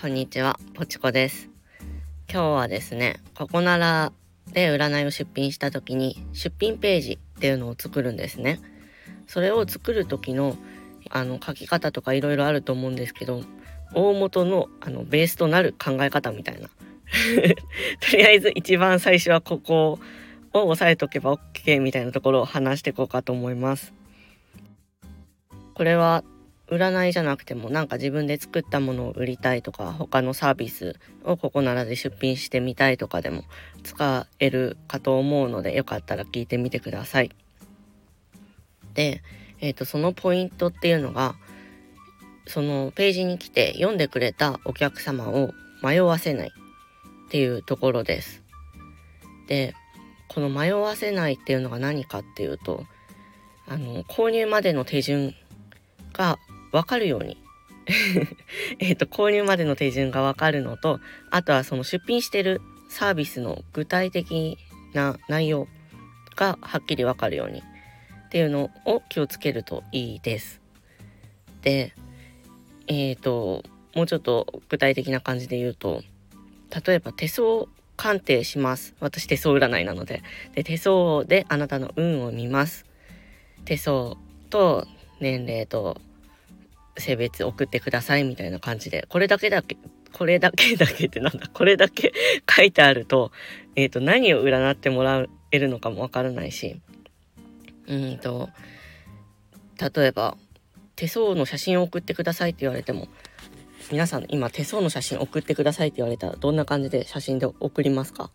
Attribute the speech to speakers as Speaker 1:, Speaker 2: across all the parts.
Speaker 1: こんにちは、ぽちこです。今日はですね、ここならで占いを出品した時に出品ページっていうのを作るんですね。それを作る時のあの書き方とかいろいろあると思うんですけど、大元のあのベースとなる考え方みたいな。とりあえず一番最初はここを押さえとけば OK みたいなところを話していこうかと思います。これは占いじゃなくてもなんか自分で作ったものを売りたいとか他のサービスをここならで出品してみたいとかでも使えるかと思うのでよかったら聞いてみてください。で、えーと、そのポイントっていうのがそのページに来て読んでくれたお客様を迷わせないっていうところです。でこの迷わせないっていうのが何かっていうとあの購入までの手順が分かるように。えと購入までの手順が分かるのとあとはその出品してるサービスの具体的な内容がはっきり分かるようにっていうのを気をつけるといいです。でえっ、ー、ともうちょっと具体的な感じで言うと例えば手相鑑定します。私手相占いなので。で手相であなたの運を見ます。手相と年齢と性別送ってくださいみたいな感じで、これだけだけ、これだけだけってなんだ、これだけ書いてあると、えっ、ー、と、何を占ってもらえるのかもわからないし、うんと、例えば、手相の写真を送ってくださいって言われても、皆さん今手相の写真送ってくださいって言われたらどんな感じで写真で送りますか？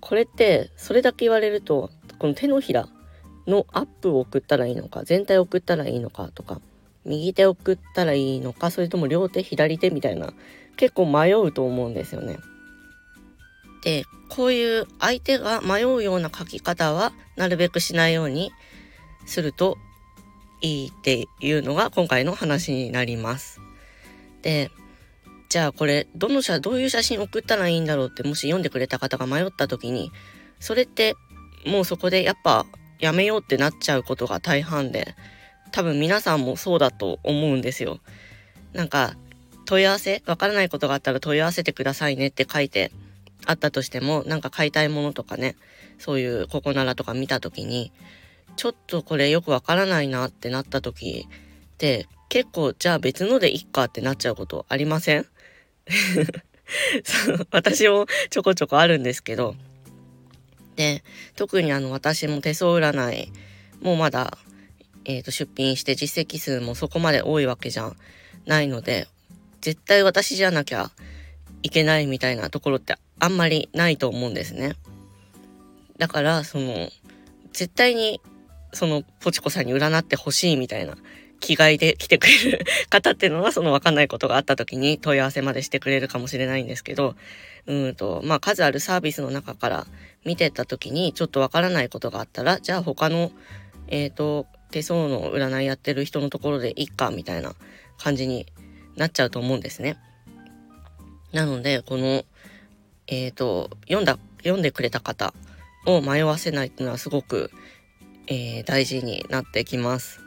Speaker 1: これってそれだけ言われるとこの手のひらのアップを送ったらいいのか全体送ったらいいのかとか右手送ったらいいのかそれとも両手左手みたいな結構迷うと思うんですよね。でこういう相手が迷うような書き方はなるべくしないようにするといいっていうのが今回の話になります。でじゃあこれどの写どういう写真送ったらいいんだろうってもし読んでくれた方が迷った時にそれってもうそこでやっぱやめようってなっちゃうことが大半で多分皆さんもそうだと思うんですよ。なんか問い合わせわからないことがあったら問い合わせてくださいねって書いてあったとしてもなんか買いたいものとかねそういうここならとか見た時にちょっとこれよくわからないなってなった時って結構じゃあ別のでいっかってなっちゃうことありません？私もちょこちょこあるんですけどで特にあの私も手相占いもまだ、えー、と出品して実績数もそこまで多いわけじゃないので絶対私じゃなきゃいけないみたいなところってあんまりないと思うんですね。だからその絶対にそのポチコさんに占ってほしいみたいな気概で来てくれる方っていうのはその分かんないことがあった時に問い合わせまでしてくれるかもしれないんですけどうんとまあ数あるサービスの中から見てた時にちょっと分からないことがあったらじゃあ他のえっ、ー、と手相の占いやってる人のところでいっかみたいな感じになっちゃうと思うんですね。なのでこのえっ、ー、と読んだ読んでくれた方を迷わせないっていうのはすごく、えー、大事になってきます。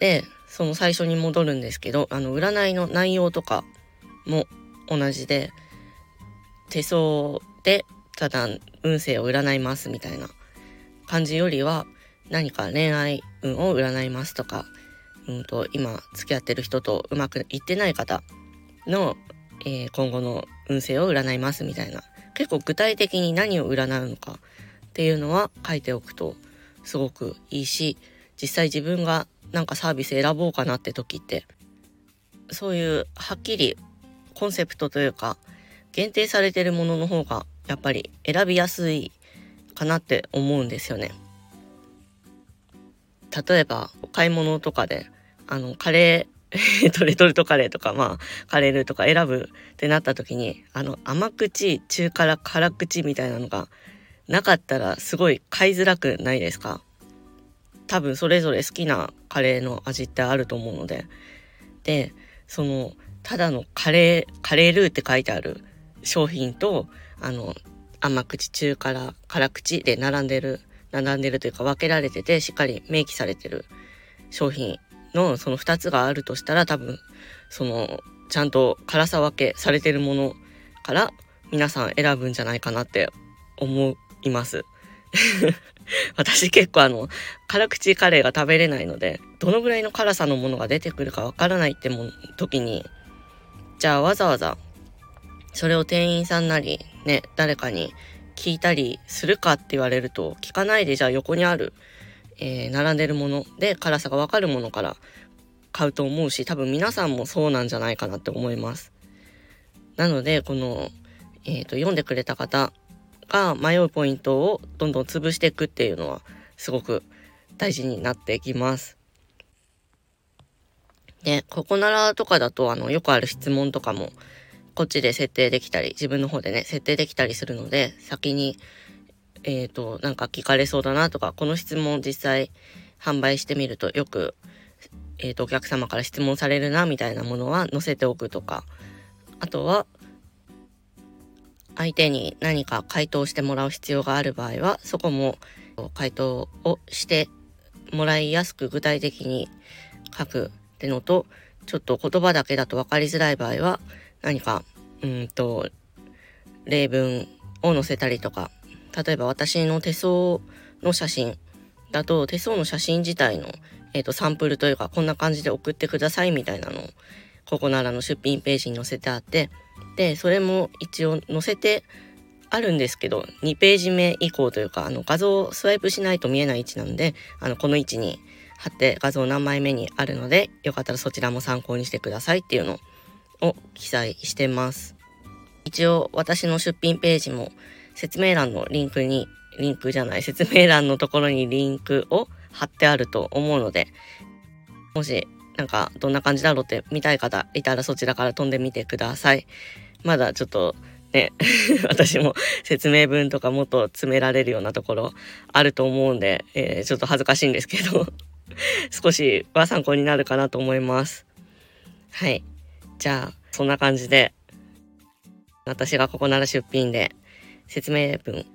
Speaker 1: でその最初に戻るんですけどあの占いの内容とかも同じで手相でただ運勢を占いますみたいな感じよりは何か恋愛運を占いますとか、うんと、今付き合ってる人とうまくいってない方の、えー、今後の運勢を占いますみたいな。結構具体的に何を占うのかっていうのは書いておくとすごくいいし実際自分がなんかサービス選ぼうかなって時ってそういうはっきりコンセプトというか限定されてるものの方がやっぱり選びやすいかなって思うんですよね。例えばお買い物とかであのカレー とレトルトカレーとかまあカレールーとか選ぶってなった時にあの甘口中辛辛口みたいなのがなかったらすごい買いづらくないですか？多分それぞれ好きなカレーの味ってあると思うのででそのただのカレーカレールーって書いてある商品とあの甘口中辛辛口で並んでる並んでるというか分けられててしっかり明記されてる商品のその2つがあるとしたら多分そのちゃんと辛さ分けされてるものから皆さん選ぶんじゃないかなって思います。私結構あの辛口カレーが食べれないのでどのぐらいの辛さのものが出てくるかわからないっても時にじゃあわざわざそれを店員さんなりね誰かに聞いたりするかって言われると聞かないでじゃあ横にある、えー、並んでるもので辛さがわかるものから買うと思うし多分皆さんもそうなんじゃないかなって思います。なのでこの、えーと、読んでくれた方が迷うポイントをどんどん潰していくっていうのはすごく大事になってきます。で、ここならとかだとあのよくある質問とかもこっちで設定できたり自分の方でね設定できたりするので先にえっ、ー、となんか聞かれそうだなとかこの質問実際販売してみるとよくえーと、お客様から質問されるなみたいなものは載せておくとかあとは相手に何か回答してもらう必要がある場合はそこも回答をしてもらいやすく具体的に書くってのとちょっと言葉だけだと分かりづらい場合は何かうんと例文を載せたりとか例えば私の手相の写真だと手相の写真自体のえっ、ー、と、サンプルというか、こんな感じで送ってくださいみたいなのを、ここならの出品ページに載せてあって、で、それも一応載せてあるんですけど、2ページ目以降というか、あの、画像をスワイプしないと見えない位置なんで、あの、この位置に貼って画像何枚目にあるので、よかったらそちらも参考にしてくださいっていうのを記載してます。一応、私の出品ページも説明欄のリンクに、リンクじゃない、説明欄のところにリンクを貼ってあると思うので、もしなんかどんな感じだろうって見たい方いたらそちらから飛んでみてください。まだちょっとね、私も説明文とかもっと詰められるようなところあると思うんで、えー、ちょっと恥ずかしいんですけど 少しは参考になるかなと思います。はい。じゃあ、そんな感じで、私がここなら出品で説明文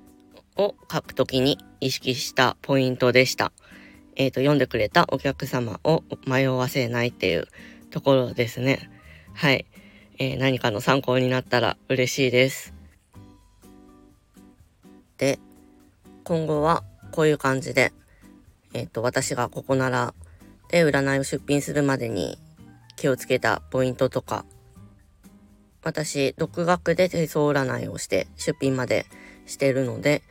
Speaker 1: を書くときに意識したポイントでした。えっ、ー、と、読んでくれたお客様を迷わせないっていうところですね。はい。えー、何かの参考になったら嬉しいです。で、今後はこういう感じで、えっ、ー、と、私がここならで占いを出品するまでに気をつけたポイントとか、私、独学で手相占いをして出品までしてるので、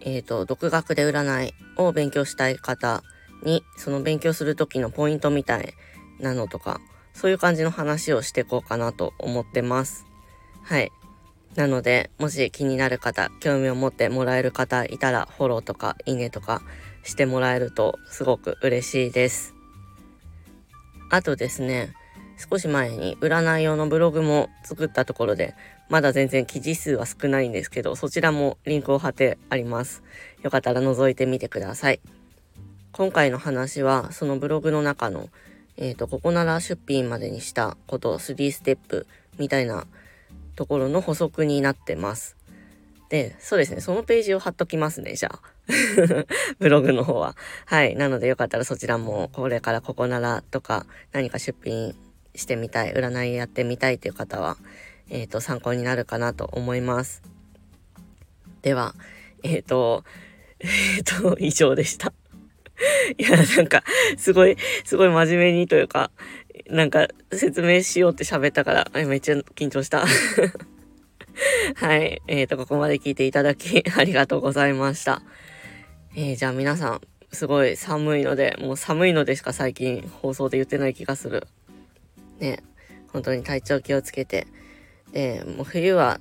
Speaker 1: えっ、ー、と、独学で占いを勉強したい方にその勉強する時のポイントみたいなのとかそういう感じの話をしていこうかなと思ってます。はい。なので、もし気になる方、興味を持ってもらえる方いたら、フォローとか、いいねとかしてもらえるとすごく嬉しいです。あとですね、少し前に占い用のブログも作ったところで、まだ全然記事数は少ないんですけど、そちらもリンクを貼ってあります。よかったら覗いてみてください。今回の話はそのブログの中の、えっ、ー、と、ここなら出品までにしたこと3ステップみたいなところの補足になってます。で、そうですね、そのページを貼っときますね、じゃあ。ブログの方は。はい。なのでよかったらそちらもこれからここならとか何か出品してみたい、占いやってみたいという方は、えっ、ー、と、参考になるかなと思います。では、えっ、ー、と、えっ、と、以上でした。いや、なんか、すごい、すごい真面目にというか、なんか説明しようって喋ったから、めっちゃ緊張した。はい。えっ、ー、と、ここまで聞いていただき、ありがとうございました。えー、じゃあ皆さん、すごい寒いので、もう寒いのでしか最近放送で言ってない気がする。ね、本当に体調気をつけて。で、もう冬は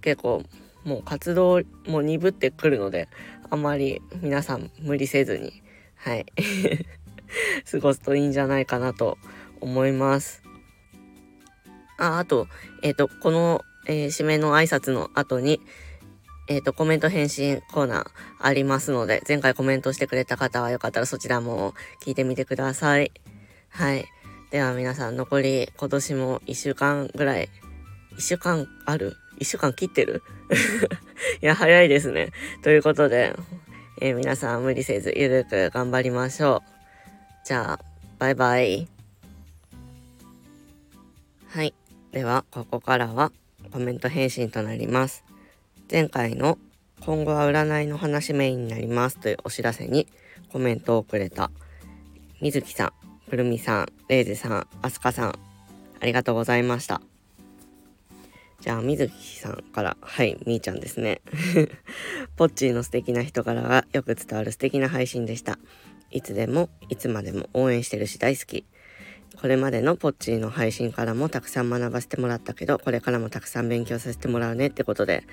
Speaker 1: 結構、もう活動も鈍ってくるので、あんまり皆さん無理せずに、はい。過ごすといいんじゃないかなと思います。あ、あと、えっ、ー、と、この、えー、締めの挨拶の後に、えっ、ー、と、コメント返信コーナーありますので、前回コメントしてくれた方はよかったらそちらも聞いてみてください。はい。では皆さん、残り今年も1週間ぐらい、1週間ある ?1 週間切ってる？いや、早いですね。ということで、えー、皆さん無理せずゆるく頑張りましょう。じゃあ、バイバイ。はい。ではここからはコメント返信となります前回の今後は占いの話メインになりますというお知らせにコメントをくれたみずきさん、くるみさん、れいぜさん、あすかさんありがとうございましたじゃあ、みずきさんから、はい、みーちゃんですね。ポッチーの素敵な人柄がよく伝わる素敵な配信でした。いつでも、いつまでも応援してるし大好き。これまでのポッチーの配信からもたくさん学ばせてもらったけど、これからもたくさん勉強させてもらうねってことで、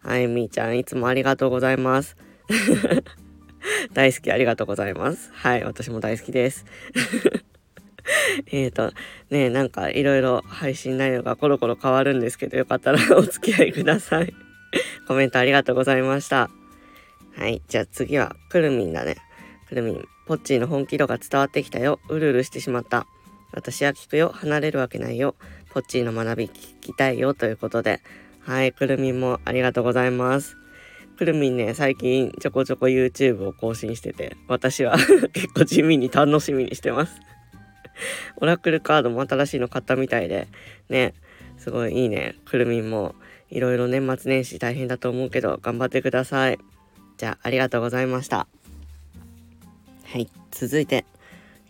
Speaker 1: はい、みーちゃん、いつもありがとうございます。大好き、ありがとうございます。はい、私も大好きです。えっと、ね、なんかいろいろ配信内容がコロコロ変わるんですけど、よかったら お付き合いください。コメントありがとうございました。はい、じゃあ次は、くるみんだね。くるみん、ポッチーの本気度が伝わってきたよ。うるうるしてしまった。私は聞くよ。離れるわけないよ。ポッチーの学び聞きたいよ。ということで。はい、くるみんもありがとうございます。くるみんね、最近ちょこちょこ YouTube を更新してて、私は結構地味に楽しみにしてます。オラクルカードも新しいの買ったみたいで、ね、すごいいいね。くるみんもいろいろ年末年始大変だと思うけど、頑張ってください。じゃあ、ありがとうございました。はい、続いて、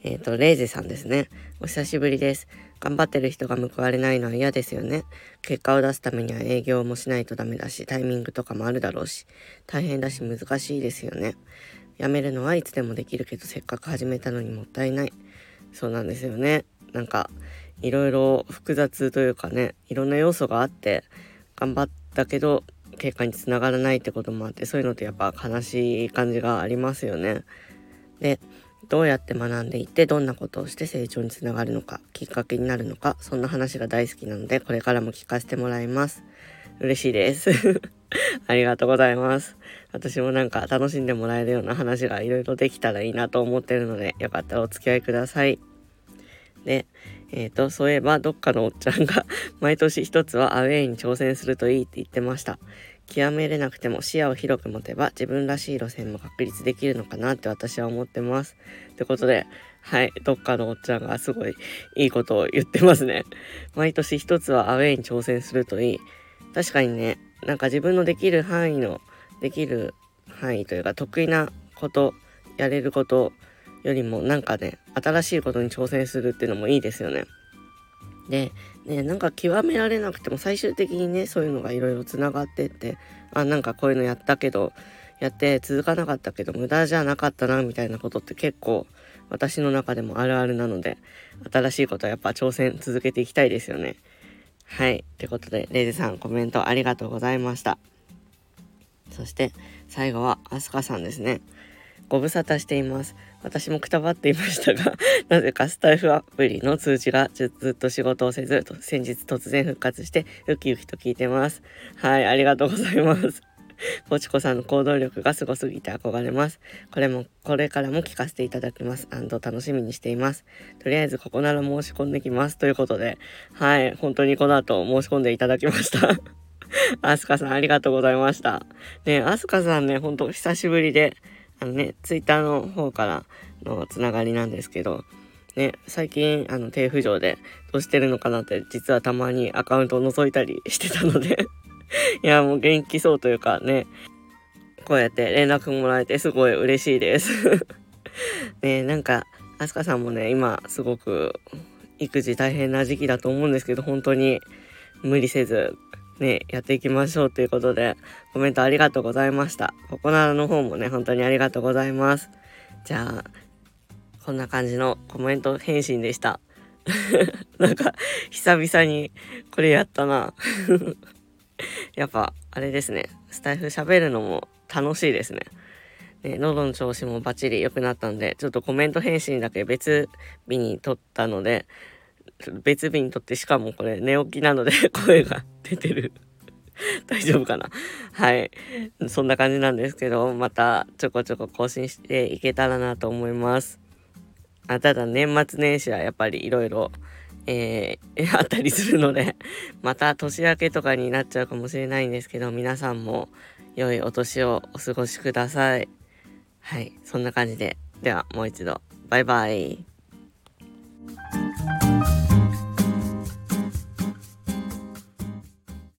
Speaker 1: えっ、ー、と、レイゼさんですね。お久しぶりです。頑張ってる人が報われないのは嫌ですよね。結果を出すためには営業もしないとダメだし、タイミングとかもあるだろうし、大変だし難しいですよね。辞めるのはいつでもできるけど、せっかく始めたのにもったいない。そうなんですよね。なんか、いろいろ複雑というかね、いろんな要素があって、頑張ったけど、結果につながらないってこともあって、そういうのってやっぱ悲しい感じがありますよね。で、どうやって学んでいってどんなことをして成長につながるのかきっかけになるのかそんな話が大好きなのでこれからも聞かせてもらいます嬉しいです ありがとうございます私もなんか楽しんでもらえるような話がいろいろできたらいいなと思ってるのでよかったらお付き合いくださいでえっ、ー、とそういえばどっかのおっちゃんが 毎年一つはアウェイに挑戦するといいって言ってました極めれなくても視野を広く持てば自分らしい路線も確立できるのかなって私は思ってます。ってことで、はい、どっかのおっちゃんがすごいいいことを言ってますね。毎年一つはアウェイに挑戦するといい。確かにね、なんか自分のできる範囲の、できる範囲というか得意なこと、やれることよりもなんかね、新しいことに挑戦するっていうのもいいですよね。で、ね、なんか極められなくても最終的にね、そういうのがいろいろつながってって、あ、なんかこういうのやったけど、やって続かなかったけど無駄じゃなかったな、みたいなことって結構私の中でもあるあるなので、新しいことはやっぱ挑戦続けていきたいですよね。はい。ということで、レイズさんコメントありがとうございました。そして最後はアスカさんですね。ご無沙汰しています。私もくたばっていましたが、なぜかスタイフアプリの通知がずっと仕事をせず、先日突然復活して、ウキウキと聞いてます。はい、ありがとうございます。ポチコさんの行動力がすごすぎて憧れます。これも、これからも聞かせていただきます。楽しみにしています。とりあえずここなら申し込んできます。ということで、はい、本当にこの後申し込んでいただきました。アスカさんありがとうございました。ね、アスカさんね、ほんと久しぶりで、あのね、ツイッターの方からのつながりなんですけど、ね、最近、あの、低浮上でどうしてるのかなって、実はたまにアカウントを覗いたりしてたので いや、もう元気そうというかね、こうやって連絡もらえてすごい嬉しいです ね、なんか、あすかさんもね、今、すごく育児大変な時期だと思うんですけど、本当に無理せずね、やっていきましょうということで、コメントありがとうございました。ここならの方もね、本当にありがとうございます。じゃあ、こんな感じのコメント返信でした。なんか、久々にこれやったな。やっぱ、あれですね。スタイフ喋るのも楽しいですね。ね、喉の調子もバッチリ良くなったんで、ちょっとコメント返信だけ別日に撮ったので、別日にとってしかもこれ寝起きなので 声が出てる 大丈夫かな？はい。そんな感じなんですけど、またちょこちょこ更新していけたらなと思います。あただ年末年始はやっぱりいろいろ、えー、あったりするので、また年明けとかになっちゃうかもしれないんですけど、皆さんも良いお年をお過ごしください。はい。そんな感じで。ではもう一度。バイバイ。